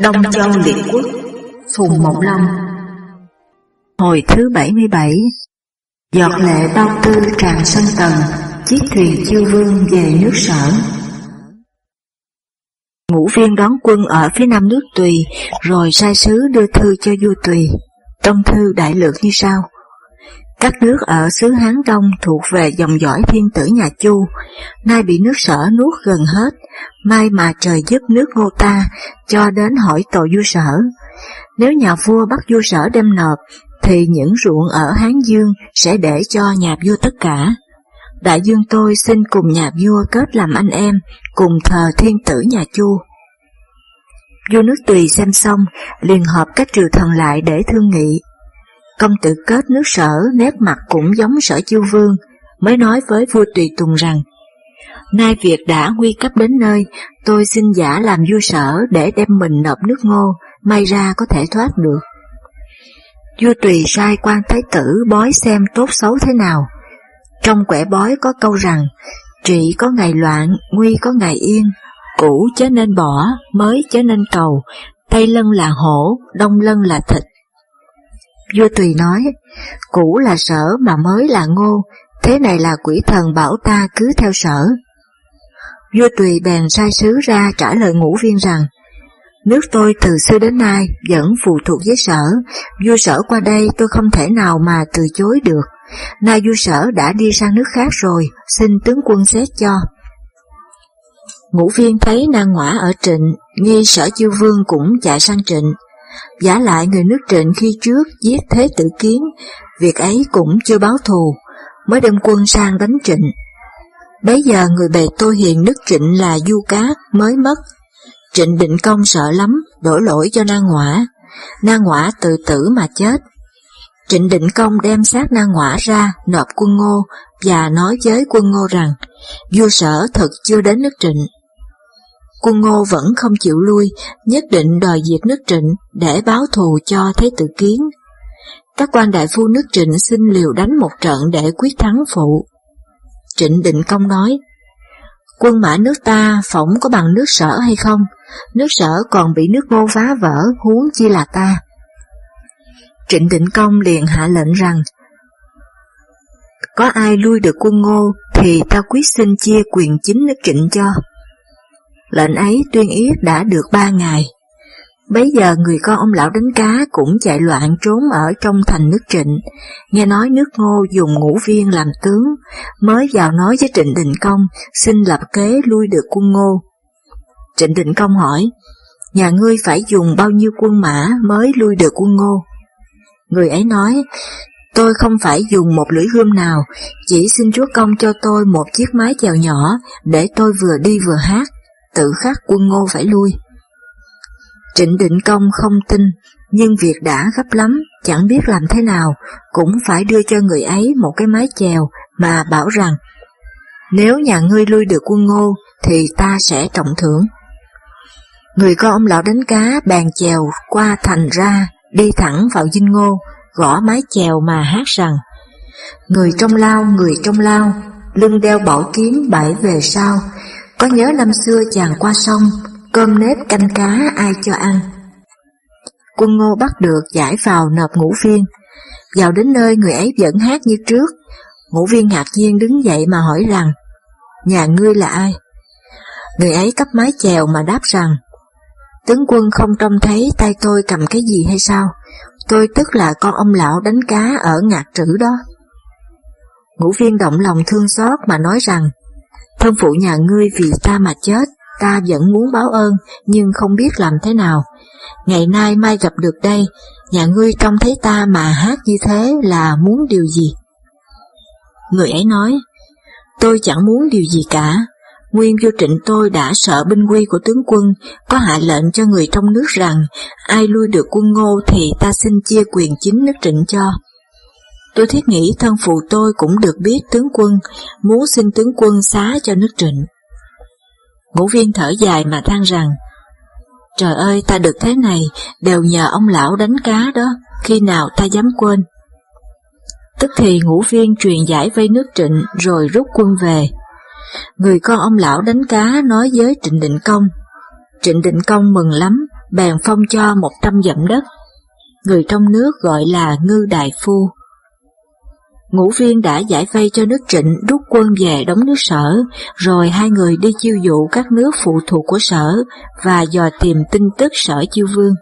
Đông Châu Liệt Quốc, Phùng Mộng Long Hồi thứ 77 Giọt lệ bao tư tràn sân tầng Chiếc thuyền chiêu vương về nước sở. Ngũ viên đón quân ở phía nam nước Tùy, Rồi sai sứ đưa thư cho vua Tùy. Trong thư đại lược như sau các nước ở xứ Hán Đông thuộc về dòng dõi thiên tử nhà Chu, nay bị nước sở nuốt gần hết, mai mà trời giúp nước ngô ta, cho đến hỏi tội vua sở. Nếu nhà vua bắt vua sở đem nộp, thì những ruộng ở Hán Dương sẽ để cho nhà vua tất cả. Đại dương tôi xin cùng nhà vua kết làm anh em, cùng thờ thiên tử nhà Chu. Vua nước tùy xem xong, liền họp các triều thần lại để thương nghị. Công tử kết nước sở nét mặt cũng giống sở chiêu vương, mới nói với vua Tùy Tùng rằng, Nay việc đã nguy cấp đến nơi, tôi xin giả làm vua sở để đem mình nộp nước ngô, may ra có thể thoát được. Vua Tùy sai quan thái tử bói xem tốt xấu thế nào. Trong quẻ bói có câu rằng, trị có ngày loạn, nguy có ngày yên, cũ chớ nên bỏ, mới chớ nên cầu, tây lân là hổ, đông lân là thịt, Vua Tùy nói, cũ là sở mà mới là ngô, thế này là quỷ thần bảo ta cứ theo sở. Vua Tùy bèn sai sứ ra trả lời ngũ viên rằng, nước tôi từ xưa đến nay vẫn phụ thuộc với sở, vua sở qua đây tôi không thể nào mà từ chối được. Nay vua sở đã đi sang nước khác rồi, xin tướng quân xét cho. Ngũ viên thấy nàng ngõa ở trịnh, nghi sở chiêu vương cũng chạy sang trịnh, Giả lại người nước trịnh khi trước giết thế tử kiến, việc ấy cũng chưa báo thù, mới đem quân sang đánh trịnh. Bấy giờ người bề tôi hiền nước trịnh là Du Cát mới mất. Trịnh định công sợ lắm, đổ lỗi cho Na Ngõa. Na Ngõa tự tử mà chết. Trịnh định công đem xác Na Ngõa ra, nộp quân ngô, và nói với quân ngô rằng, vua sở thật chưa đến nước trịnh, Quân Ngô vẫn không chịu lui, nhất định đòi diệt nước Trịnh để báo thù cho Thế tử Kiến. Các quan đại phu nước Trịnh xin liều đánh một trận để quyết thắng phụ. Trịnh Định Công nói, quân mã nước ta phỏng có bằng nước sở hay không? Nước sở còn bị nước ngô phá vỡ, huống chi là ta. Trịnh Định Công liền hạ lệnh rằng, có ai lui được quân ngô thì ta quyết xin chia quyền chính nước trịnh cho. Lệnh ấy tuyên yết đã được ba ngày. Bấy giờ người con ông lão đánh cá cũng chạy loạn trốn ở trong thành nước trịnh, nghe nói nước ngô dùng ngũ viên làm tướng, mới vào nói với trịnh định công xin lập kế lui được quân ngô. Trịnh định công hỏi, nhà ngươi phải dùng bao nhiêu quân mã mới lui được quân ngô? Người ấy nói, tôi không phải dùng một lưỡi gươm nào, chỉ xin chúa công cho tôi một chiếc mái chèo nhỏ để tôi vừa đi vừa hát, tự khắc quân ngô phải lui. Trịnh Định Công không tin, nhưng việc đã gấp lắm, chẳng biết làm thế nào, cũng phải đưa cho người ấy một cái mái chèo mà bảo rằng, nếu nhà ngươi lui được quân ngô, thì ta sẽ trọng thưởng. Người con ông lão đánh cá bàn chèo qua thành ra, đi thẳng vào dinh ngô, gõ mái chèo mà hát rằng, Người trong lao, người trong lao, lưng đeo bảo kiếm bãi về sau, có nhớ năm xưa chàng qua sông, cơm nếp canh cá ai cho ăn. Quân ngô bắt được giải vào nộp ngũ viên, vào đến nơi người ấy vẫn hát như trước, ngũ viên ngạc nhiên đứng dậy mà hỏi rằng, nhà ngươi là ai? Người ấy cấp mái chèo mà đáp rằng, tướng quân không trông thấy tay tôi cầm cái gì hay sao? Tôi tức là con ông lão đánh cá ở ngạc trữ đó. Ngũ viên động lòng thương xót mà nói rằng, Thân phụ nhà ngươi vì ta mà chết, ta vẫn muốn báo ơn, nhưng không biết làm thế nào. Ngày nay mai gặp được đây, nhà ngươi trông thấy ta mà hát như thế là muốn điều gì? Người ấy nói, tôi chẳng muốn điều gì cả. Nguyên vô trịnh tôi đã sợ binh quy của tướng quân, có hạ lệnh cho người trong nước rằng, ai lui được quân ngô thì ta xin chia quyền chính nước trịnh cho. Tôi thiết nghĩ thân phụ tôi cũng được biết tướng quân, muốn xin tướng quân xá cho nước trịnh. Ngũ viên thở dài mà than rằng, Trời ơi, ta được thế này, đều nhờ ông lão đánh cá đó, khi nào ta dám quên. Tức thì ngũ viên truyền giải vây nước trịnh rồi rút quân về. Người con ông lão đánh cá nói với Trịnh Định Công. Trịnh Định Công mừng lắm, bèn phong cho một trăm dặm đất. Người trong nước gọi là Ngư Đại Phu. Ngũ viên đã giải vây cho nước trịnh rút quân về đóng nước sở, rồi hai người đi chiêu dụ các nước phụ thuộc của sở và dò tìm tin tức sở chiêu vương.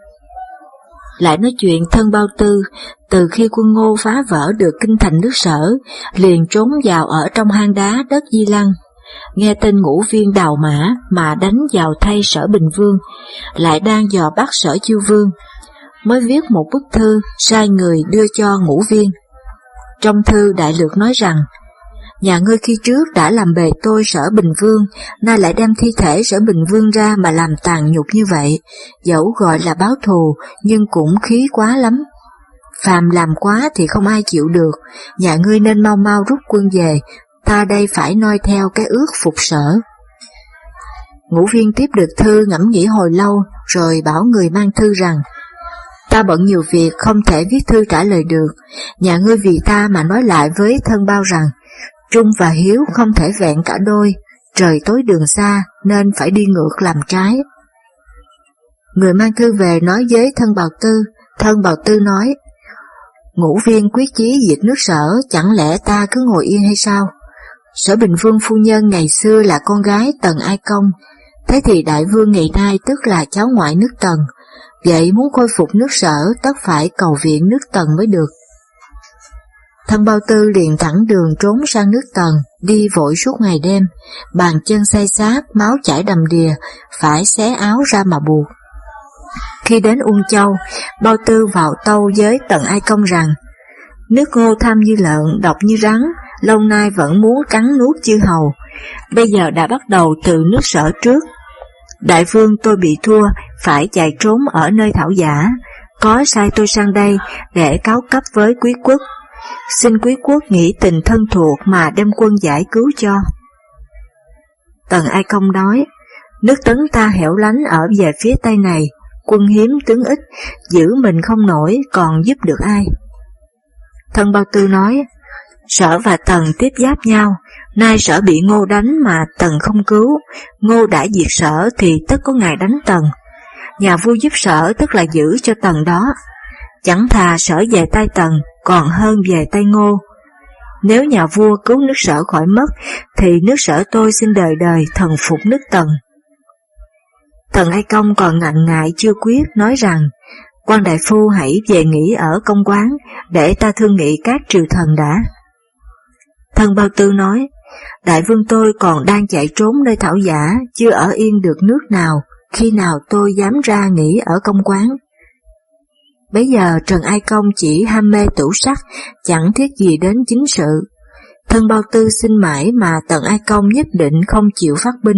Lại nói chuyện thân bao tư, từ khi quân ngô phá vỡ được kinh thành nước sở, liền trốn vào ở trong hang đá đất Di Lăng. Nghe tên ngũ viên đào mã mà đánh vào thay sở Bình Vương, lại đang dò bắt sở chiêu vương, mới viết một bức thư sai người đưa cho ngũ viên. Trong thư đại lược nói rằng, nhà ngươi khi trước đã làm bề tôi sở Bình Vương, nay lại đem thi thể sở Bình Vương ra mà làm tàn nhục như vậy, dẫu gọi là báo thù, nhưng cũng khí quá lắm. Phàm làm quá thì không ai chịu được, nhà ngươi nên mau mau rút quân về, ta đây phải noi theo cái ước phục sở. Ngũ viên tiếp được thư ngẫm nghĩ hồi lâu, rồi bảo người mang thư rằng, Ta bận nhiều việc không thể viết thư trả lời được, nhà ngươi vì ta mà nói lại với thân bao rằng, Trung và Hiếu không thể vẹn cả đôi, trời tối đường xa nên phải đi ngược làm trái. Người mang thư về nói với thân bào tư, thân bào tư nói, Ngũ viên quyết chí diệt nước sở, chẳng lẽ ta cứ ngồi yên hay sao? Sở Bình Vương phu nhân ngày xưa là con gái Tần Ai Công, thế thì Đại Vương ngày nay tức là cháu ngoại nước Tần, vậy muốn khôi phục nước sở tất phải cầu viện nước Tần mới được. Thân bao tư liền thẳng đường trốn sang nước Tần, đi vội suốt ngày đêm, bàn chân say sát, máu chảy đầm đìa, phải xé áo ra mà buộc. Khi đến Ung Châu, bao tư vào tâu với Tần Ai Công rằng, nước ngô tham như lợn, độc như rắn, lâu nay vẫn muốn cắn nuốt chư hầu, bây giờ đã bắt đầu từ nước sở trước. Đại vương tôi bị thua, phải chạy trốn ở nơi thảo giả, có sai tôi sang đây để cáo cấp với quý quốc. Xin quý quốc nghĩ tình thân thuộc mà đem quân giải cứu cho. Tần Ai Công nói, nước tấn ta hẻo lánh ở về phía tây này, quân hiếm tướng ít, giữ mình không nổi còn giúp được ai. Thân Bao Tư nói, sở và tần tiếp giáp nhau, nay sở bị ngô đánh mà tần không cứu, ngô đã diệt sở thì tất có ngài đánh tần. Nhà vua giúp sở tức là giữ cho tần đó, chẳng thà sở về tay tần còn hơn về tay ngô. Nếu nhà vua cứu nước sở khỏi mất, thì nước sở tôi xin đời đời thần phục nước tần. Tần Ai Công còn ngạnh ngại chưa quyết nói rằng, quan đại phu hãy về nghỉ ở công quán, để ta thương nghị các triều thần đã. Thần Bao Tư nói, đại vương tôi còn đang chạy trốn nơi thảo giả, chưa ở yên được nước nào, khi nào tôi dám ra nghỉ ở công quán. Bây giờ Trần Ai Công chỉ ham mê tủ sắc, chẳng thiết gì đến chính sự. Thân bao tư xin mãi mà Tần Ai Công nhất định không chịu phát binh.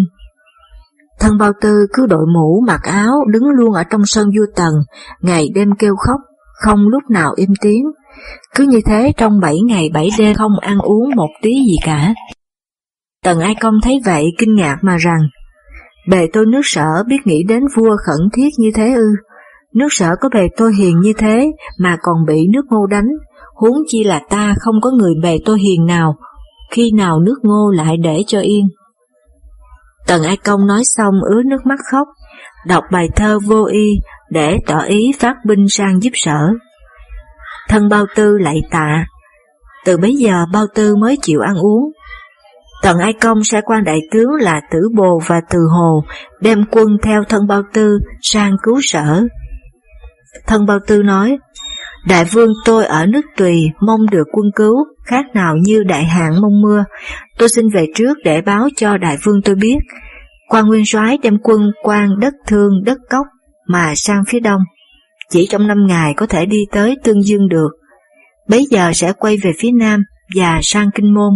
Thân bao tư cứ đội mũ mặc áo đứng luôn ở trong sân vua Tần, ngày đêm kêu khóc, không lúc nào im tiếng. Cứ như thế trong bảy ngày bảy đêm không ăn uống một tí gì cả. Tần Ai Công thấy vậy kinh ngạc mà rằng, bề tôi nước sở biết nghĩ đến vua khẩn thiết như thế ư, nước sở có bề tôi hiền như thế mà còn bị nước ngô đánh, huống chi là ta không có người bề tôi hiền nào, khi nào nước ngô lại để cho yên. Tần Ai Công nói xong ứa nước mắt khóc, đọc bài thơ vô y để tỏ ý phát binh sang giúp sở. Thân bao tư lại tạ, từ bấy giờ bao tư mới chịu ăn uống. Tần Ai Công sai quan đại tướng là Tử Bồ và Từ Hồ đem quân theo thân bao tư sang cứu sở. Thân bao tư nói, Đại vương tôi ở nước Tùy mong được quân cứu, khác nào như đại hạn mong mưa. Tôi xin về trước để báo cho đại vương tôi biết. Quan Nguyên soái đem quân quan đất thương đất cốc mà sang phía đông. Chỉ trong năm ngày có thể đi tới Tương Dương được. Bấy giờ sẽ quay về phía nam và sang Kinh Môn.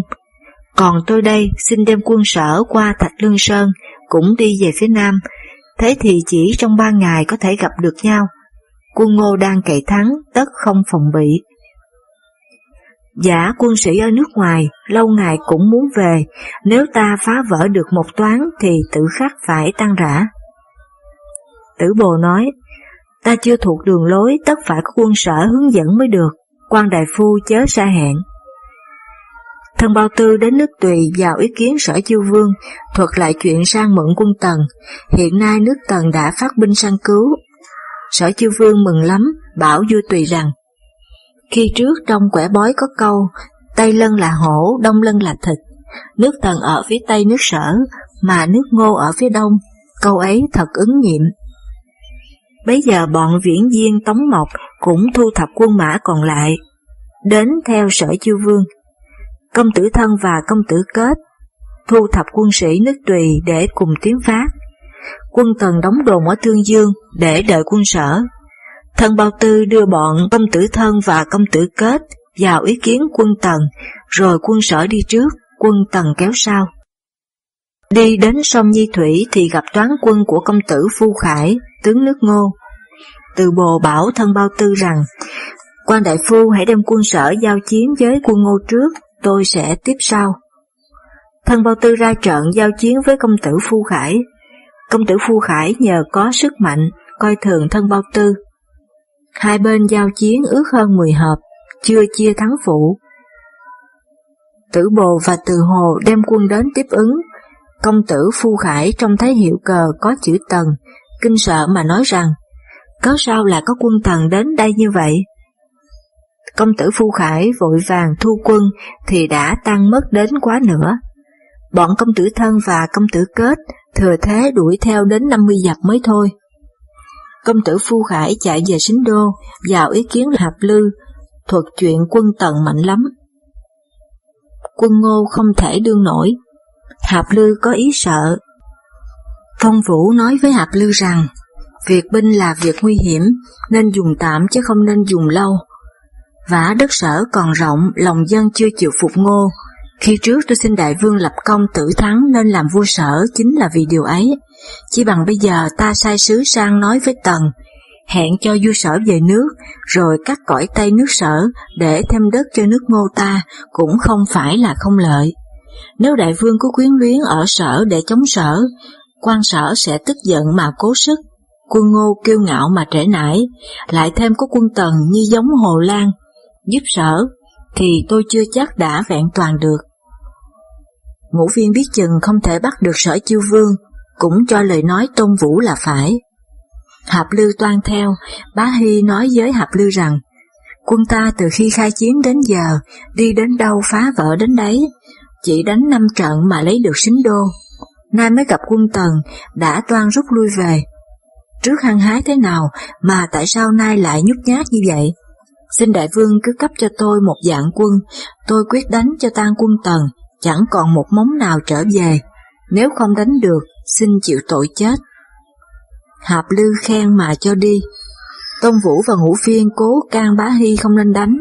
Còn tôi đây xin đem quân sở qua Thạch Lương Sơn, cũng đi về phía nam. Thế thì chỉ trong ba ngày có thể gặp được nhau quân ngô đang cậy thắng, tất không phòng bị. Giả quân sĩ ở nước ngoài, lâu ngày cũng muốn về, nếu ta phá vỡ được một toán thì tự khắc phải tăng rã. Tử bồ nói, ta chưa thuộc đường lối, tất phải có quân sở hướng dẫn mới được, quan đại phu chớ xa hẹn. Thân bao tư đến nước tùy vào ý kiến sở chiêu vương, thuật lại chuyện sang mượn quân tần, hiện nay nước tần đã phát binh sang cứu, Sở chiêu vương mừng lắm, bảo vua tùy rằng, khi trước trong quẻ bói có câu, Tây lân là hổ, Đông lân là thịt, nước tần ở phía Tây nước sở, mà nước ngô ở phía Đông, câu ấy thật ứng nghiệm. Bấy giờ bọn viễn viên Tống Mộc cũng thu thập quân mã còn lại, đến theo sở chiêu vương. Công tử thân và công tử kết thu thập quân sĩ nước tùy để cùng tiến phát. Quân tần đóng đồn ở Thương Dương để đợi quân sở. Thân Bao Tư đưa bọn công tử thân và công tử kết vào ý kiến quân tần, rồi quân sở đi trước, quân tần kéo sau. Đi đến sông Nhi Thủy thì gặp toán quân của công tử Phu Khải, tướng nước Ngô. Từ bồ bảo thân Bao Tư rằng, quan đại phu hãy đem quân sở giao chiến với quân Ngô trước, tôi sẽ tiếp sau. Thân Bao Tư ra trận giao chiến với công tử Phu Khải. Công tử Phu Khải nhờ có sức mạnh, coi thường thân Bao Tư. Hai bên giao chiến ước hơn 10 hợp, chưa chia thắng phụ. Tử Bồ và Từ Hồ đem quân đến tiếp ứng. Công tử Phu Khải trông thấy hiệu cờ có chữ Tần, kinh sợ mà nói rằng, có sao là có quân Tần đến đây như vậy? Công tử Phu Khải vội vàng thu quân thì đã tăng mất đến quá nữa. Bọn công tử thân và công tử kết thừa thế đuổi theo đến 50 dặm mới thôi. Công tử Phu Khải chạy về Sính Đô, vào ý kiến Hạp Lư, thuật chuyện quân tần mạnh lắm. Quân ngô không thể đương nổi, Hạp Lư có ý sợ. Phong Vũ nói với Hạp Lư rằng, việc binh là việc nguy hiểm, nên dùng tạm chứ không nên dùng lâu. Vả đất sở còn rộng, lòng dân chưa chịu phục ngô, khi trước tôi xin đại vương lập công tử thắng nên làm vua sở chính là vì điều ấy. Chỉ bằng bây giờ ta sai sứ sang nói với Tần, hẹn cho vua sở về nước, rồi cắt cõi tây nước sở để thêm đất cho nước ngô ta cũng không phải là không lợi. Nếu đại vương có quyến luyến ở sở để chống sở, quan sở sẽ tức giận mà cố sức, quân ngô kiêu ngạo mà trễ nải, lại thêm có quân tần như giống Hồ Lan, giúp sở, thì tôi chưa chắc đã vẹn toàn được. Ngũ viên biết chừng không thể bắt được sở chiêu vương, cũng cho lời nói tôn vũ là phải. Hạp Lư toan theo, bá Hy nói với Hạp Lư rằng, quân ta từ khi khai chiến đến giờ, đi đến đâu phá vỡ đến đấy, chỉ đánh năm trận mà lấy được xính đô. Nay mới gặp quân tần, đã toan rút lui về. Trước hăng hái thế nào mà tại sao nay lại nhút nhát như vậy? Xin đại vương cứ cấp cho tôi một dạng quân, tôi quyết đánh cho tan quân tần, chẳng còn một móng nào trở về, nếu không đánh được, xin chịu tội chết. Hạp Lư khen mà cho đi, Tôn Vũ và Ngũ Phiên cố can Bá Hy không nên đánh,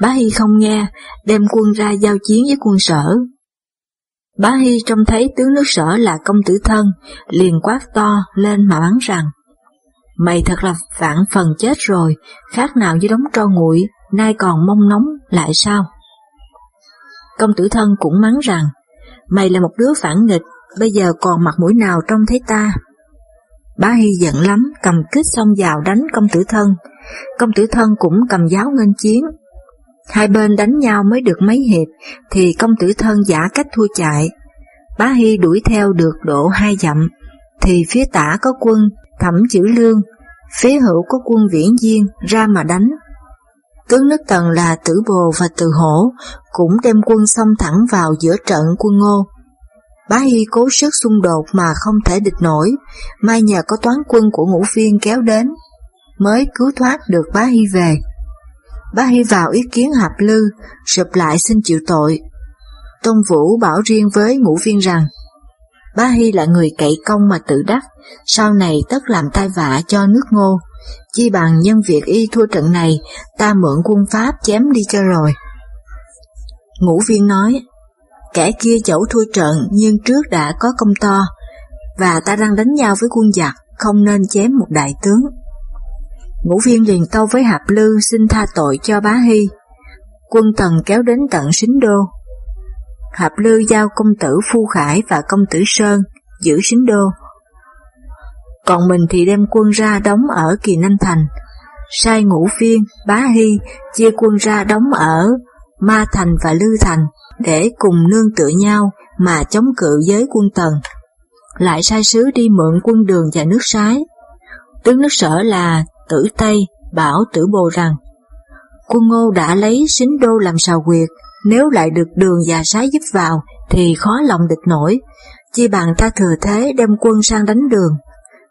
Bá Hy không nghe, đem quân ra giao chiến với quân sở. Bá Hy trông thấy tướng nước sở là công tử thân, liền quát to lên mà bắn rằng, Mày thật là vạn phần chết rồi, khác nào với đống tro nguội, nay còn mong nóng lại sao? Công tử thân cũng mắng rằng, mày là một đứa phản nghịch, bây giờ còn mặt mũi nào trông thấy ta. Bá Hy giận lắm, cầm kích xông vào đánh công tử thân. Công tử thân cũng cầm giáo nghênh chiến. Hai bên đánh nhau mới được mấy hiệp, thì công tử thân giả cách thua chạy. Bá Hy đuổi theo được độ hai dặm, thì phía tả có quân, thẩm chữ lương, phía hữu có quân viễn diên ra mà đánh. Tướng nước Tần là Tử Bồ và Từ Hổ cũng đem quân xông thẳng vào giữa trận quân Ngô. Bá Hy cố sức xung đột mà không thể địch nổi, may nhờ có toán quân của ngũ phiên kéo đến, mới cứu thoát được Bá Hy về. Bá Hy vào ý kiến Hạp Lư, sụp lại xin chịu tội. Tôn Vũ bảo riêng với ngũ phiên rằng, Bá Hy là người cậy công mà tự đắc, sau này tất làm tai vạ cho nước ngô, chi bằng nhân việc y thua trận này, ta mượn quân Pháp chém đi cho rồi. Ngũ viên nói, kẻ kia chẩu thua trận nhưng trước đã có công to, và ta đang đánh nhau với quân giặc, không nên chém một đại tướng. Ngũ viên liền tâu với Hạp Lư xin tha tội cho bá Hy. Quân Tần kéo đến tận Sính Đô. Hạp Lư giao công tử Phu Khải và công tử Sơn giữ Sính Đô, còn mình thì đem quân ra đóng ở Kỳ Nam Thành, sai ngũ phiên, bá hy, chia quân ra đóng ở Ma Thành và Lư Thành, để cùng nương tựa nhau mà chống cự với quân Tần. Lại sai sứ đi mượn quân đường và nước sái. Tướng nước sở là Tử Tây bảo Tử Bồ rằng quân ngô đã lấy xính đô làm sào quyệt, nếu lại được đường và sái giúp vào thì khó lòng địch nổi, chi bằng ta thừa thế đem quân sang đánh đường.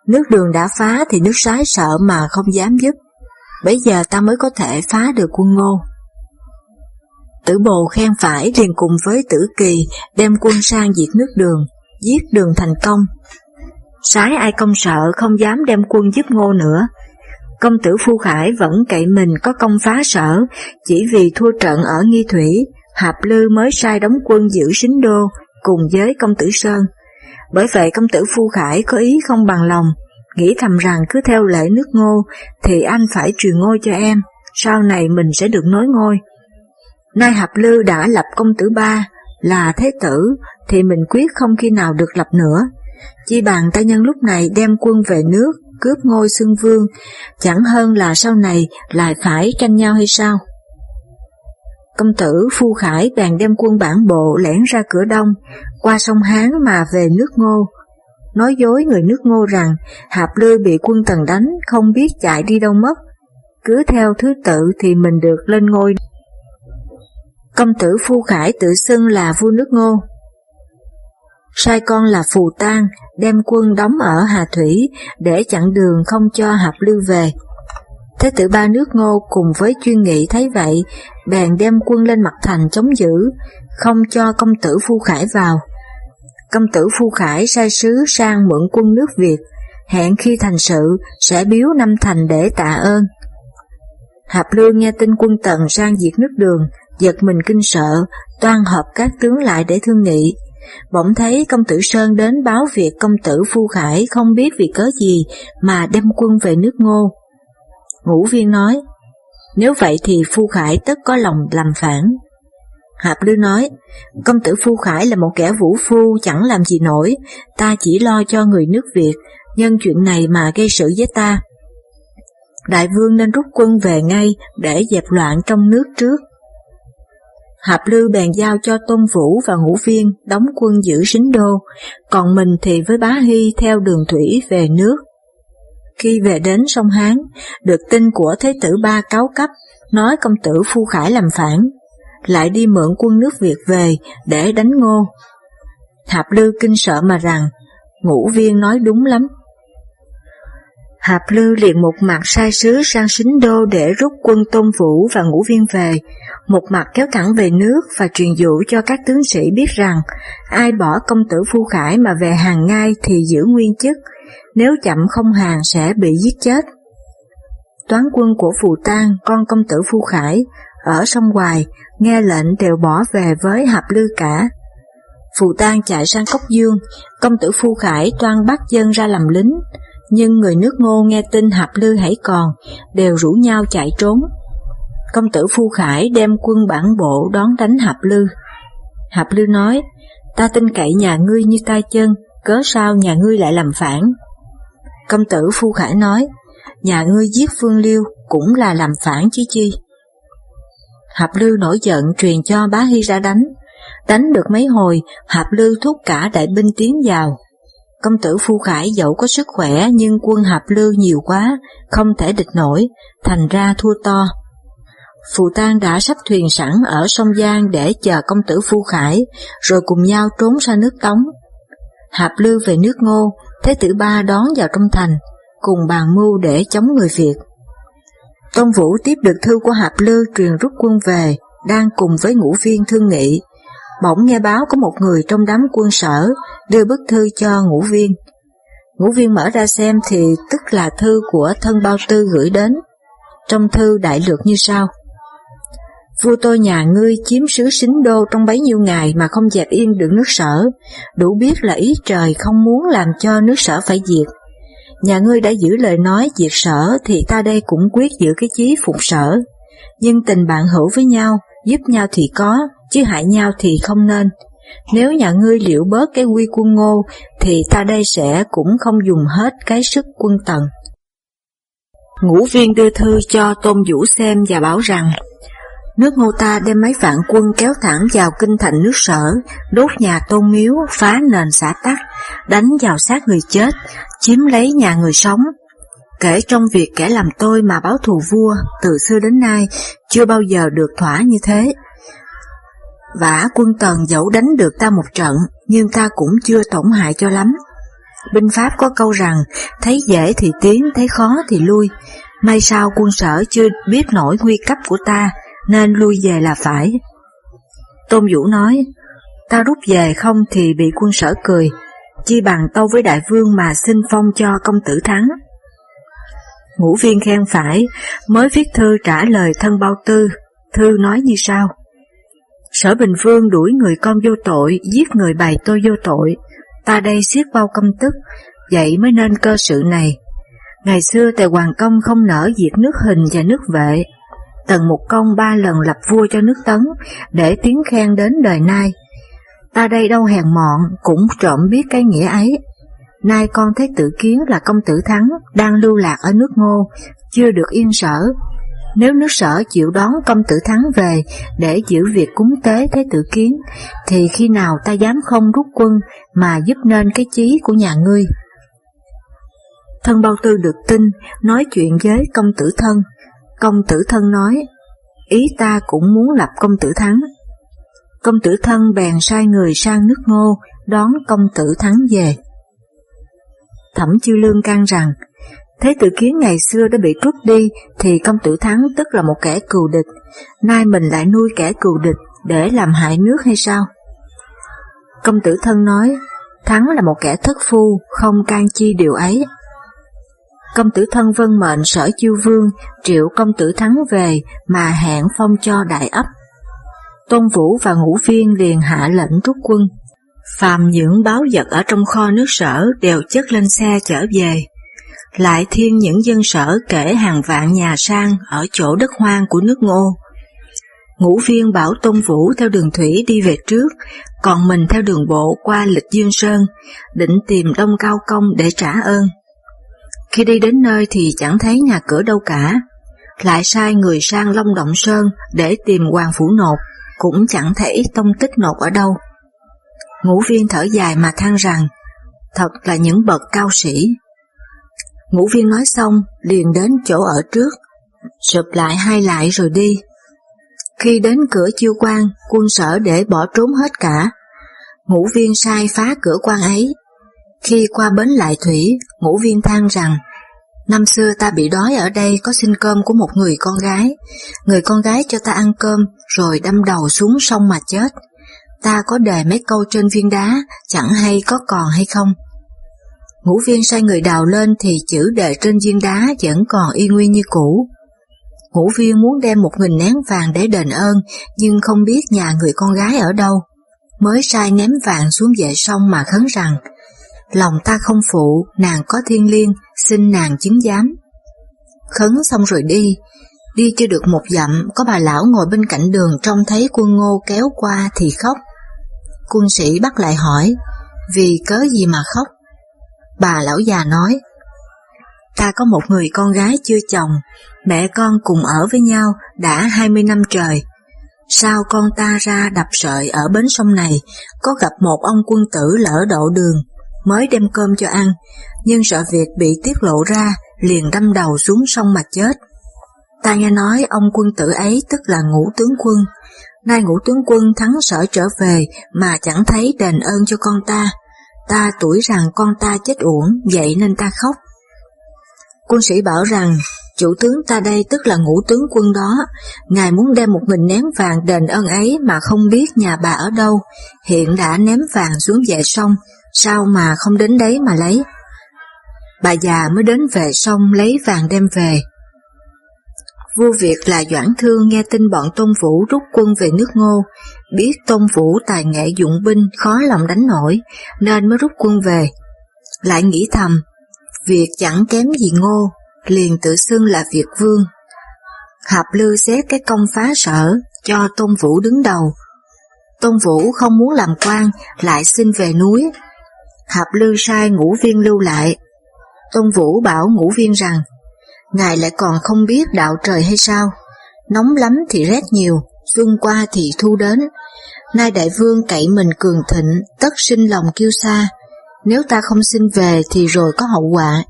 Nước đường đã phá thì nước sái sợ mà không dám giúp, bây giờ ta mới có thể phá được quân ngô. Tử bồ khen phải liền cùng với tử kỳ đem quân sang diệt nước đường, giết đường thành công. Sái ai công sợ không dám đem quân giúp ngô nữa. Công tử Phu Khải vẫn cậy mình có công phá sở, chỉ vì thua trận ở Nghi Thủy, Hạp Lư mới sai đóng quân giữ Sính Đô cùng với công tử Sơn. Bởi vậy công tử Phu Khải có ý không bằng lòng, nghĩ thầm rằng cứ theo lệ nước ngô thì anh phải truyền ngôi cho em, sau này mình sẽ được nối ngôi. Nay Hạp Lư đã lập công tử ba là thế tử thì mình quyết không khi nào được lập nữa. Chi bằng ta nhân lúc này đem quân về nước, cướp ngôi xưng vương, chẳng hơn là sau này lại phải tranh nhau hay sao? Công tử Phu Khải bèn đem quân bản bộ lẻn ra cửa đông, qua sông Hán mà về nước ngô. Nói dối người nước ngô rằng Hạp Lư bị quân tần đánh, không biết chạy đi đâu mất. Cứ theo thứ tự thì mình được lên ngôi. Công tử Phu Khải tự xưng là vua nước ngô. Sai con là Phù Tang đem quân đóng ở Hà Thủy để chặn đường không cho Hạp Lư về. Thế tử ba nước ngô cùng với chuyên nghị thấy vậy, bèn đem quân lên mặt thành chống giữ, không cho công tử Phu Khải vào. Công tử Phu Khải sai sứ sang mượn quân nước Việt, hẹn khi thành sự sẽ biếu năm thành để tạ ơn. Hạp Lương nghe tin quân Tần sang diệt nước đường, giật mình kinh sợ, toan hợp các tướng lại để thương nghị. Bỗng thấy công tử Sơn đến báo việc công tử Phu Khải không biết vì cớ gì mà đem quân về nước ngô. Ngũ viên nói, nếu vậy thì Phu Khải tất có lòng làm phản. Hạp Lư nói, công tử Phu Khải là một kẻ vũ phu chẳng làm gì nổi, ta chỉ lo cho người nước Việt, nhân chuyện này mà gây sự với ta. Đại vương nên rút quân về ngay để dẹp loạn trong nước trước. Hạp Lư bèn giao cho Tôn Vũ và Ngũ Viên đóng quân giữ sính đô, còn mình thì với Bá Hy theo đường thủy về nước. Khi về đến sông Hán, được tin của Thế tử Ba cáo cấp, nói công tử Phu Khải làm phản, lại đi mượn quân nước Việt về để đánh ngô. Hạp Lư kinh sợ mà rằng, ngũ viên nói đúng lắm. Hạp Lư liền một mặt sai sứ sang Sính Đô để rút quân Tôn Vũ và ngũ viên về, một mặt kéo thẳng về nước và truyền dụ cho các tướng sĩ biết rằng ai bỏ công tử Phu Khải mà về hàng ngai thì giữ nguyên chức, nếu chậm không hàng sẽ bị giết chết. Toán quân của Phù Tang, con công tử Phu Khải, ở sông Hoài, nghe lệnh đều bỏ về với Hạp Lư cả. Phù Tang chạy sang Cốc Dương, công tử Phu Khải toan bắt dân ra làm lính, nhưng người nước ngô nghe tin Hạp Lư hãy còn, đều rủ nhau chạy trốn. Công tử Phu Khải đem quân bản bộ đón đánh Hạp Lư. Hạp Lư nói, ta tin cậy nhà ngươi như tay chân, cớ sao nhà ngươi lại làm phản? Công tử Phu Khải nói, nhà ngươi giết Phương Liêu cũng là làm phản chứ chi. Hạp lưu nổi giận truyền cho bá Hy ra đánh, đánh được mấy hồi, Hạp lưu thúc cả đại binh tiến vào. Công tử Phu Khải dẫu có sức khỏe nhưng quân Hạp lưu nhiều quá, không thể địch nổi, thành ra thua to. Phù Tang đã sắp thuyền sẵn ở sông Giang để chờ công tử Phu Khải, rồi cùng nhau trốn ra nước Tống. Hạp Lư về nước Ngô, Thế tử Ba đón vào trong thành, cùng bàn mưu để chống người Việt. Tôn Vũ tiếp được thư của Hạp Lư truyền rút quân về, đang cùng với ngũ viên thương nghị. Bỗng nghe báo có một người trong đám quân sở đưa bức thư cho ngũ viên. Ngũ viên mở ra xem thì tức là thư của thân bao tư gửi đến. Trong thư đại lược như sau. Vua tôi nhà ngươi chiếm xứ xính đô trong bấy nhiêu ngày mà không dẹp yên được nước sở, đủ biết là ý trời không muốn làm cho nước sở phải diệt. Nhà ngươi đã giữ lời nói diệt sở thì ta đây cũng quyết giữ cái chí phục sở. Nhưng tình bạn hữu với nhau, giúp nhau thì có, chứ hại nhau thì không nên. Nếu nhà ngươi liệu bớt cái quy quân ngô, thì ta đây sẽ cũng không dùng hết cái sức quân tần. Ngũ viên đưa thư cho Tôn Vũ xem và bảo rằng Nước ngô ta đem mấy vạn quân kéo thẳng vào kinh thành nước sở, đốt nhà tôn miếu, phá nền xã tắc, đánh vào xác người chết, chiếm lấy nhà người sống. Kể trong việc kẻ làm tôi mà báo thù vua, từ xưa đến nay, chưa bao giờ được thỏa như thế. Vả quân tần dẫu đánh được ta một trận, nhưng ta cũng chưa tổn hại cho lắm. Binh Pháp có câu rằng, thấy dễ thì tiến, thấy khó thì lui. May sao quân sở chưa biết nổi nguy cấp của ta, nên lui về là phải. Tôn Vũ nói, ta rút về không thì bị quân sở cười, chi bằng tâu với đại vương mà xin phong cho công tử thắng. Ngũ viên khen phải, mới viết thư trả lời thân bao tư, thư nói như sau. Sở Bình Vương đuổi người con vô tội, giết người bày tôi vô tội, ta đây siết bao công tức, vậy mới nên cơ sự này. Ngày xưa Tề Hoàng Công không nở diệt nước hình và nước vệ, Tần Mục Công ba lần lập vua cho nước Tấn, để tiếng khen đến đời nay. Ta đây đâu hèn mọn, cũng trộm biết cái nghĩa ấy. Nay con thấy tử kiến là công tử Thắng đang lưu lạc ở nước ngô, chưa được yên sở. Nếu nước sở chịu đón công tử Thắng về để giữ việc cúng tế thế tử kiến, thì khi nào ta dám không rút quân mà giúp nên cái chí của nhà ngươi. Thân bao tư được tin, nói chuyện với công tử thân. Công tử thân nói, ý ta cũng muốn lập công tử Thắng. Công tử thân bèn sai người sang nước ngô đón công tử Thắng về. Thẩm Chiêu Lương can rằng, Thế tử kiến ngày xưa đã bị trút đi thì công tử Thắng tức là một kẻ cừu địch, nay mình lại nuôi kẻ cừu địch để làm hại nước hay sao? Công tử thân nói, Thắng là một kẻ thất phu, không can chi điều ấy. Công tử thân vân mệnh sở chiêu vương triệu công tử Thắng về mà hẹn phong cho đại ấp. Tôn Vũ và Ngũ viên liền hạ lệnh rút quân. Phàm những báo vật ở trong kho nước sở đều chất lên xe trở về. Lại thiên những dân sở kể hàng vạn nhà sang ở chỗ đất hoang của nước ngô. Ngũ viên bảo Tôn Vũ theo đường thủy đi về trước, còn mình theo đường bộ qua lịch Dương Sơn, định tìm Đông Cao Công để trả ơn. Khi đi đến nơi thì chẳng thấy nhà cửa đâu cả, lại sai người sang Long Động Sơn để tìm Hoàng Phủ Nột, cũng chẳng thấy tông tích nột ở đâu. Ngũ viên thở dài mà than rằng, thật là những bậc cao sĩ. Ngũ viên nói xong, liền đến chỗ ở trước, sụp lại hai lại rồi đi. Khi đến cửa chiêu quan, quân sở để bỏ trốn hết cả. Ngũ viên sai phá cửa quan ấy. Khi qua bến lại thủy, ngũ viên than rằng, Năm xưa ta bị đói ở đây có xin cơm của một người con gái. Người con gái cho ta ăn cơm rồi đâm đầu xuống sông mà chết. Ta có đề mấy câu trên viên đá, chẳng hay có còn hay không. Ngũ viên sai người đào lên thì chữ đề trên viên đá vẫn còn y nguyên như cũ. Ngũ viên muốn đem một nghìn nén vàng để đền ơn, nhưng không biết nhà người con gái ở đâu. Mới sai ném vàng xuống vệ sông mà khấn rằng, lòng ta không phụ, nàng có thiên liêng, xin nàng chứng giám. Khấn xong rồi đi, đi chưa được một dặm, có bà lão ngồi bên cạnh đường trông thấy quân ngô kéo qua thì khóc. Quân sĩ bắt lại hỏi, vì cớ gì mà khóc? Bà lão già nói, ta có một người con gái chưa chồng, mẹ con cùng ở với nhau đã 20 năm trời. Sao con ta ra đập sợi ở bến sông này, có gặp một ông quân tử lỡ độ đường, mới đem cơm cho ăn, nhưng sợ việc bị tiết lộ ra, liền đâm đầu xuống sông mà chết. Ta nghe nói ông quân tử ấy tức là ngũ tướng quân, nay ngũ tướng quân thắng sở trở về mà chẳng thấy đền ơn cho con ta. Ta tuổi rằng con ta chết uổng, vậy nên ta khóc. Quân sĩ bảo rằng, chủ tướng ta đây tức là ngũ tướng quân đó, ngài muốn đem một mình ném vàng đền ơn ấy mà không biết nhà bà ở đâu, hiện đã ném vàng xuống về sông, sao mà không đến đấy mà lấy. Bà già mới đến về xong lấy vàng đem về. Vua Việt là Doãn Thương nghe tin bọn Tôn Vũ rút quân về nước ngô, biết Tôn Vũ tài nghệ dụng binh khó lòng đánh nổi, nên mới rút quân về. Lại nghĩ thầm, việc chẳng kém gì ngô, liền tự xưng là Việt Vương. Hạp Lư xét cái công phá sở, cho Tôn Vũ đứng đầu. Tôn Vũ không muốn làm quan, lại xin về núi. Hạp Lư sai ngũ viên lưu lại. Tôn Vũ bảo ngũ viên rằng, Ngài lại còn không biết đạo trời hay sao? Nóng lắm thì rét nhiều, xuân qua thì thu đến. Nay đại vương cậy mình cường thịnh, tất sinh lòng kiêu xa. Nếu ta không xin về thì rồi có hậu quả.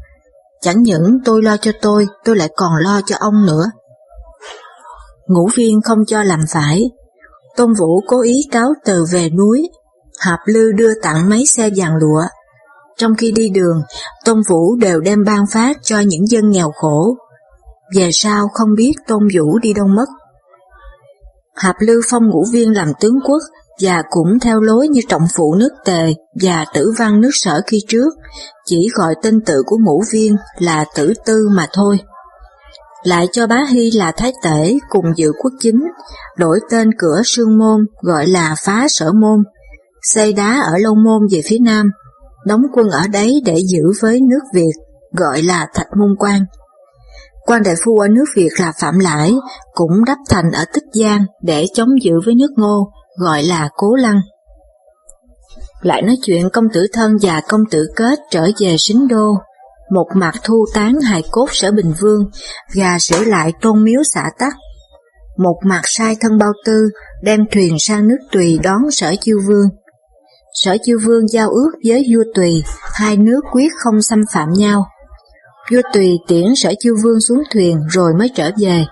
Chẳng những tôi lo cho tôi, tôi lại còn lo cho ông nữa. Ngũ viên không cho làm phải. Tôn Vũ cố ý cáo từ về núi. Hạp Lư đưa tặng mấy xe vàng lụa. Trong khi đi đường, Tôn Vũ đều đem ban phát cho những dân nghèo khổ. Về sau không biết Tôn Vũ đi đâu mất. Hạp Lư phong ngũ viên làm tướng quốc và cũng theo lối như trọng phụ nước tề và tử văn nước sở khi trước, chỉ gọi tên tự của ngũ viên là tử tư mà thôi. Lại cho bá Hy là thái tể cùng dự quốc chính, đổi tên cửa sương môn gọi là phá sở môn, xây đá ở Long môn về phía nam, đóng quân ở đấy để giữ với nước Việt, gọi là thạch môn quan. Quan đại phu ở nước Việt là Phạm Lãi, cũng đắp thành ở Tích Giang để chống giữ với nước Ngô, gọi là Cố Lăng. Lại nói chuyện công tử thân và công tử kết trở về Sính Đô, một mặt thu tán hài cốt sở Bình Vương và sửa lại tôn miếu xã tắc. Một mặt sai thân bao tư đem thuyền sang nước Tùy đón sở chiêu vương. Sở chiêu vương giao ước với vua Tùy, hai nước quyết không xâm phạm nhau. Vua Tùy tiễn sở chiêu vương xuống thuyền rồi mới trở về.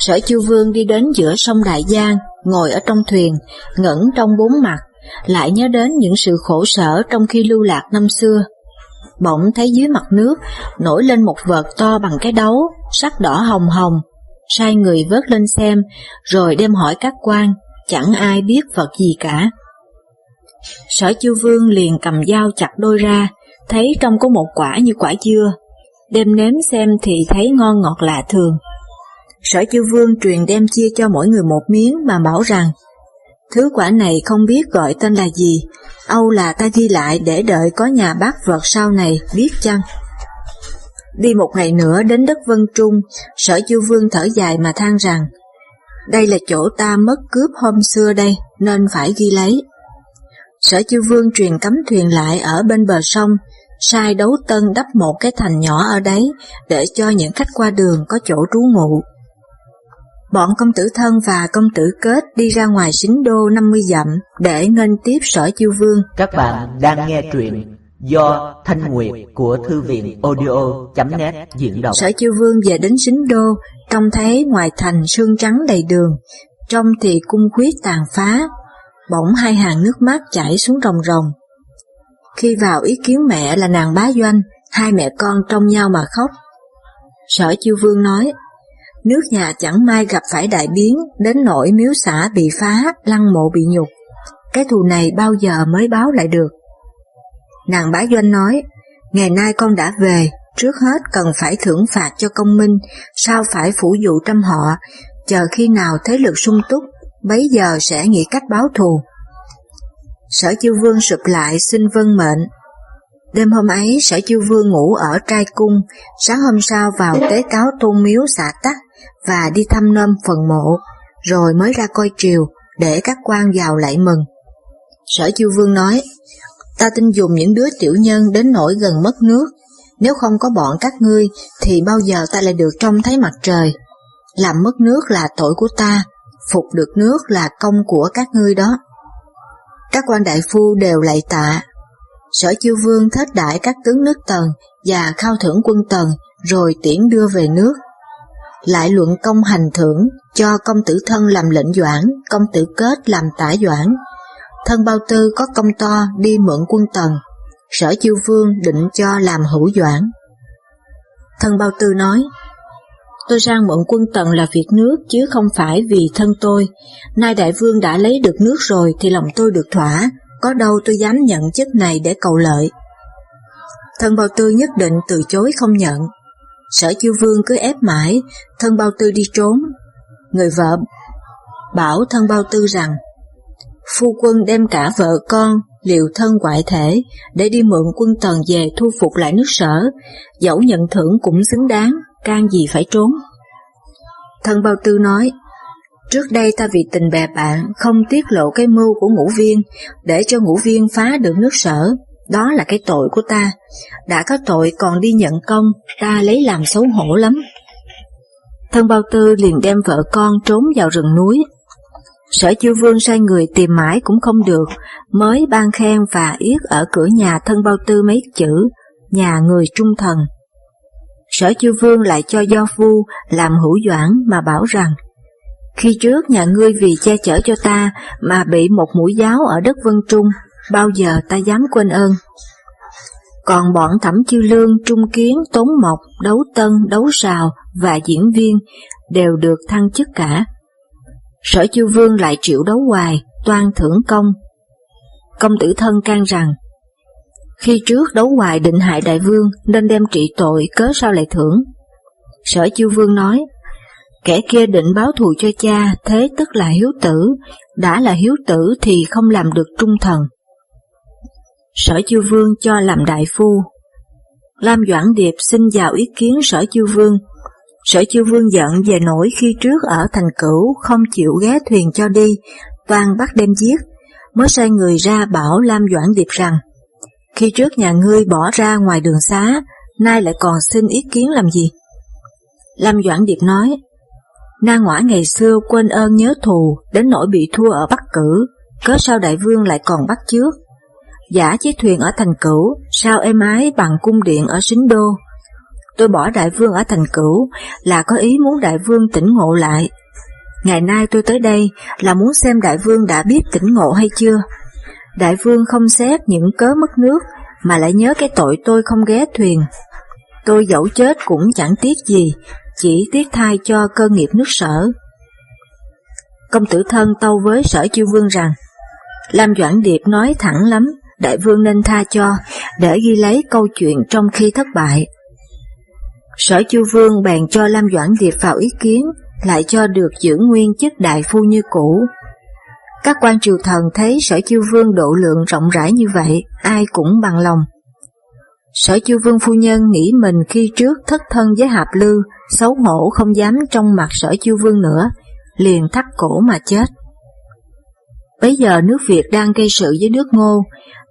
Sở chiêu vương đi đến giữa sông Đại Giang, ngồi ở trong thuyền, ngẩn trong bốn mặt, lại nhớ đến những sự khổ sở trong khi lưu lạc năm xưa. Bỗng thấy dưới mặt nước nổi lên một vợt to bằng cái đấu, sắc đỏ hồng hồng, sai người vớt lên xem, rồi đem hỏi các quan, chẳng ai biết vật gì cả. Sở chiêu vương liền cầm dao chặt đôi ra, thấy trong có một quả như quả dưa, đem nếm xem thì thấy ngon ngọt lạ thường. Sở chiêu vương truyền đem chia cho mỗi người một miếng mà bảo rằng Thứ quả này không biết gọi tên là gì, Âu là ta ghi lại để đợi có nhà bác vật sau này biết chăng? Đi một ngày nữa đến đất Vân Trung, sở chiêu vương thở dài mà than rằng Đây là chỗ ta mất cướp hôm xưa đây, nên phải ghi lấy. Sở chiêu vương truyền cấm thuyền lại ở bên bờ sông, sai đấu tân đắp một cái thành nhỏ ở đấy để cho những khách qua đường có chỗ trú ngụ. Bọn công tử thân và công tử kết đi ra ngoài xính đô 50 dặm để nghênh tiếp sở chiêu vương. Các bạn đang nghe truyện do Thanh Nguyệt của Thư viện audio.net diễn đọc. Sở chiêu vương về đến xính đô, trông thấy ngoài thành sương trắng đầy đường, trong thì cung khuyết tàn phá, bỗng hai hàng nước mắt chảy xuống ròng ròng. Khi vào ý kiến mẹ là nàng bá doanh, hai mẹ con trong nhau mà khóc. Sở chiêu vương nói, nước nhà chẳng may gặp phải đại biến, đến nỗi miếu xã bị phá, lăng mộ bị nhục. Cái thù này bao giờ mới báo lại được? Nàng bá doanh nói, ngày nay con đã về, trước hết cần phải thưởng phạt cho công minh, sao phải phủ dụ trăm họ, chờ khi nào thế lực sung túc, bấy giờ sẽ nghĩ cách báo thù. Sở chiêu vương sụp lại xin vân mệnh. Đêm hôm ấy, sở chiêu vương ngủ ở trai cung, sáng hôm sau vào tế cáo tôn miếu xã tắc và đi thăm nôm phần mộ, rồi mới ra coi triều để các quan vào lại mừng. Sở chiêu vương nói, ta tin dùng những đứa tiểu nhân đến nỗi gần mất nước, nếu không có bọn các ngươi thì bao giờ ta lại được trông thấy mặt trời. Làm mất nước là tội của ta, phục được nước là công của các ngươi đó. Các quan đại phu đều lạy tạ. Sở chiêu vương thết đại các tướng nước tần và khao thưởng quân tần rồi tiễn đưa về nước. Lại luận công hành thưởng cho công tử thân làm lệnh doãn, công tử kết làm tả doãn. Thân bao tư có công to đi mượn quân tần, sở chiêu vương định cho làm hữu doãn. Thân bao tư nói, Tôi sang mượn quân tần là việc nước chứ không phải vì thân tôi. Nay đại vương đã lấy được nước rồi thì lòng tôi được thỏa, có đâu tôi dám nhận chức này để cầu lợi. Thân bao tư nhất định từ chối không nhận. Sở chiêu vương cứ ép mãi, thân bao tư đi trốn. Người vợ bảo thân bao tư rằng, phu quân đem cả vợ con, liều thân ngoại thể để đi mượn quân tần về thu phục lại nước sở, dẫu nhận thưởng cũng xứng đáng, can gì phải trốn. Thân bao tư nói, trước đây ta vì tình bè bạn không tiết lộ cái mưu của ngũ viên để cho ngũ viên phá được nước sở, đó là cái tội của ta. Đã có tội còn đi nhận công, ta lấy làm xấu hổ lắm. Thân bao tư liền đem vợ con trốn vào rừng núi. Sở chiêu vương sai người tìm mãi cũng không được, mới ban khen và yết ở cửa nhà thân bao tư mấy chữ, nhà người trung thần. Sở chư Vương lại cho Do Phu làm hữu doãn mà bảo rằng Khi trước nhà ngươi vì che chở cho ta mà bị một mũi giáo ở đất Vân Trung, bao giờ ta dám quên ơn. Còn bọn Thẩm Chiêu Lương, Trung Kiến, tốn Mộc, Đấu Tân, Đấu Sào và diễn viên đều được thăng chức cả. Sở Chiêu Vương lại triệu đấu hoài, toan thưởng công. Công tử thân can rằng, khi trước đấu hoài định hại đại vương nên đem trị tội cớ sao lại thưởng. Sở Chiêu Vương nói, kẻ kia định báo thù cho cha, thế tức là hiếu tử, đã là hiếu tử thì không làm được trung thần. Sở Chiêu Vương cho làm đại phu. Lam Doãn Điệp xin vào ý kiến Sở Chiêu Vương. Sở Chiêu Vương giận về nỗi khi trước ở thành cửu không chịu ghé thuyền cho đi, toàn bắt đem giết, mới sai người ra bảo Lam Doãn Điệp rằng, khi trước nhà ngươi bỏ ra ngoài đường xá, nay lại còn xin ý kiến làm gì? Lam Doãn Điệp nói, Na ngõa ngày xưa quên ơn nhớ thù, đến nỗi bị thua ở Bắc Cử, cớ sao đại vương lại còn bắt trước? Giả chiếc thuyền ở thành cửu, sao êm ái bằng cung điện ở Xính Đô? Tôi bỏ đại vương ở thành cửu là có ý muốn đại vương tỉnh ngộ lại. Ngày nay tôi tới đây là muốn xem đại vương đã biết tỉnh ngộ hay chưa. Đại vương không xét những cớ mất nước mà lại nhớ cái tội tôi không ghé thuyền. Tôi dẫu chết cũng chẳng tiếc gì, chỉ tiếc thai cho cơ nghiệp nước sở. Công tử thân tâu với sở chiêu vương rằng, Lam Doãn Điệp nói thẳng lắm, đại vương nên tha cho, để ghi lấy câu chuyện trong khi thất bại. Sở chiêu Vương bèn cho Lam Doãn Điệp vào ý kiến, lại cho được giữ nguyên chức đại phu như cũ. Các quan triều thần thấy Sở Chiêu Vương độ lượng rộng rãi như vậy, ai cũng bằng lòng. Sở Chiêu Vương phu nhân nghĩ mình khi trước thất thân với Hạp Lư, xấu hổ không dám trong mặt Sở Chiêu Vương nữa, liền thắt cổ mà chết. Bây giờ nước Việt đang gây sự với nước Ngô,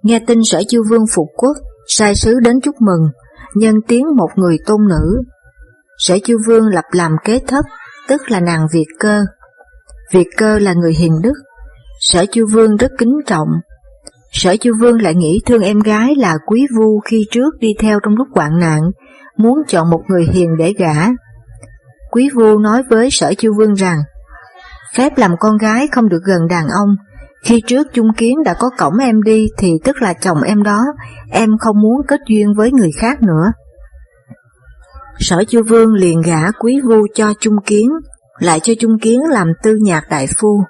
nghe tin Sở Chiêu Vương phục quốc, sai sứ đến chúc mừng, nhân tiếng một người tôn nữ. Sở Chiêu Vương lập làm kế thất, tức là nàng Việt Cơ. Việt Cơ là người hiền đức, Sở chu Vương rất kính trọng. Sở chu Vương lại nghĩ thương em gái là Quý Vu khi trước đi theo trong lúc hoạn nạn, muốn chọn một người hiền để gả. Quý Vu nói với Sở chu Vương rằng, phép làm con gái không được gần đàn ông, khi trước chung Kiến đã có cổng em đi thì tức là chồng em đó, em không muốn kết duyên với người khác nữa. Sở Chu Vương liền gả quý vu cho chung Kiến, lại cho chung Kiến làm tư nhạc đại phu.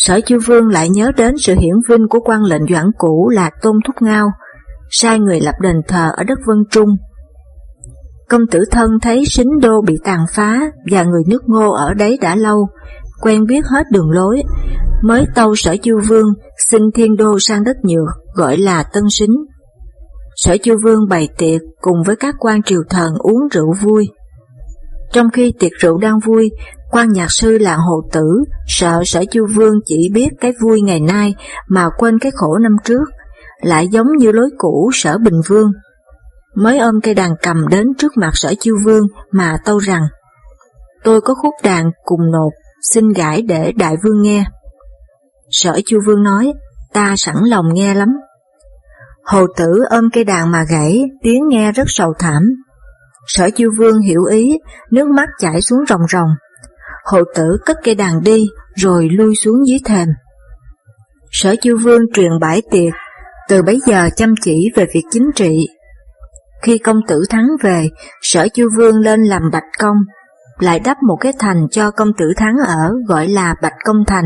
Sở chư Vương lại nhớ đến sự hiển vinh của quan lệnh doãn cũ là Tôn Thúc Ngao, sai người lập đền thờ ở đất Vân Trung. Công tử thân thấy sính đô bị tàn phá và người nước ngô ở đấy đã lâu, quen biết hết đường lối, mới tâu sở chư vương xin thiên đô sang đất nhược, gọi là tân sính. Sở chư vương bày tiệc cùng với các quan triều thần uống rượu vui. Trong khi tiệc rượu đang vui, quan nhạc sư là hồ tử sợ sở chu vương chỉ biết cái vui ngày nay mà quên cái khổ năm trước, lại giống như lối cũ sở bình vương. Mới ôm cây đàn cầm đến trước mặt sở chiêu vương mà tâu rằng Tôi có khúc đàn cùng nộp, xin gãi để đại vương nghe. Sở Chu Vương nói, ta sẵn lòng nghe lắm. Hồ tử ôm cây đàn mà gãy, tiếng nghe rất sầu thảm. Sở Chu Vương hiểu ý, nước mắt chảy xuống ròng ròng hậu tử cất cây đàn đi, rồi lui xuống dưới thềm. Sở Chu Vương truyền bãi tiệc, từ bấy giờ chăm chỉ về việc chính trị. Khi công tử thắng về, Sở Chu Vương lên làm bạch công, lại đắp một cái thành cho công tử thắng ở gọi là Bạch Công Thành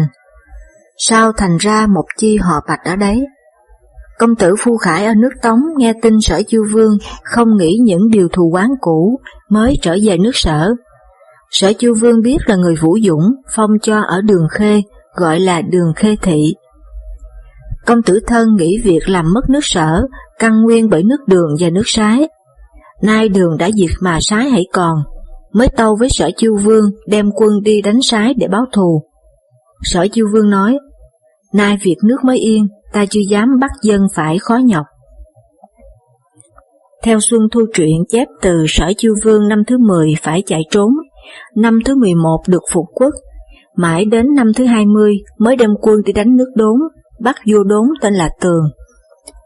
sao thành ra một chi họ bạch ở đấy. Công tử Phu Khải ở nước Tống nghe tin sở Chu Vương không nghĩ những điều thù quán cũ mới trở về nước sở. Sở Chu Vương biết là người Vũ Dũng phong cho ở đường Khê, gọi là đường Khê Thị. Công tử thân nghĩ việc làm mất nước sở, căn nguyên bởi nước đường và nước sái. Nay đường đã diệt mà sái hãy còn, mới tâu với sở Chu Vương đem quân đi đánh sái để báo thù. Sở Chu Vương nói, nay việc nước mới yên, ta chưa dám bắt dân phải khó nhọc. Theo Xuân Thu truyện chép từ Sở Chu Vương năm thứ 10 phải chạy trốn, năm thứ 11 được phục quốc, mãi đến năm thứ 20 mới đem quân đi đánh nước đốn, bắt vua đốn tên là Tường.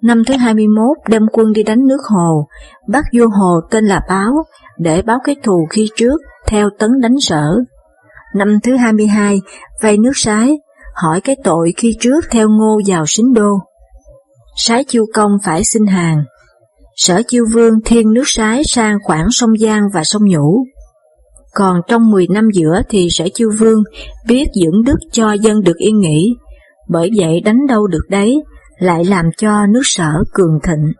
Năm thứ 21 đem quân đi đánh nước Hồ, bắt vua Hồ tên là Báo để báo cái thù khi trước theo tấn đánh sở. Năm thứ 22 vay nước Sái, hỏi cái tội khi trước theo ngô vào xính đô. Sái chiêu công phải xin hàng. Sở chiêu vương thiên nước Sái sang khoảng sông Giang và sông Nhũ. Còn trong 10 năm giữa thì sở chiêu vương biết dưỡng đức cho dân được yên nghỉ, bởi vậy đánh đâu được đấy, lại làm cho nước sở cường thịnh.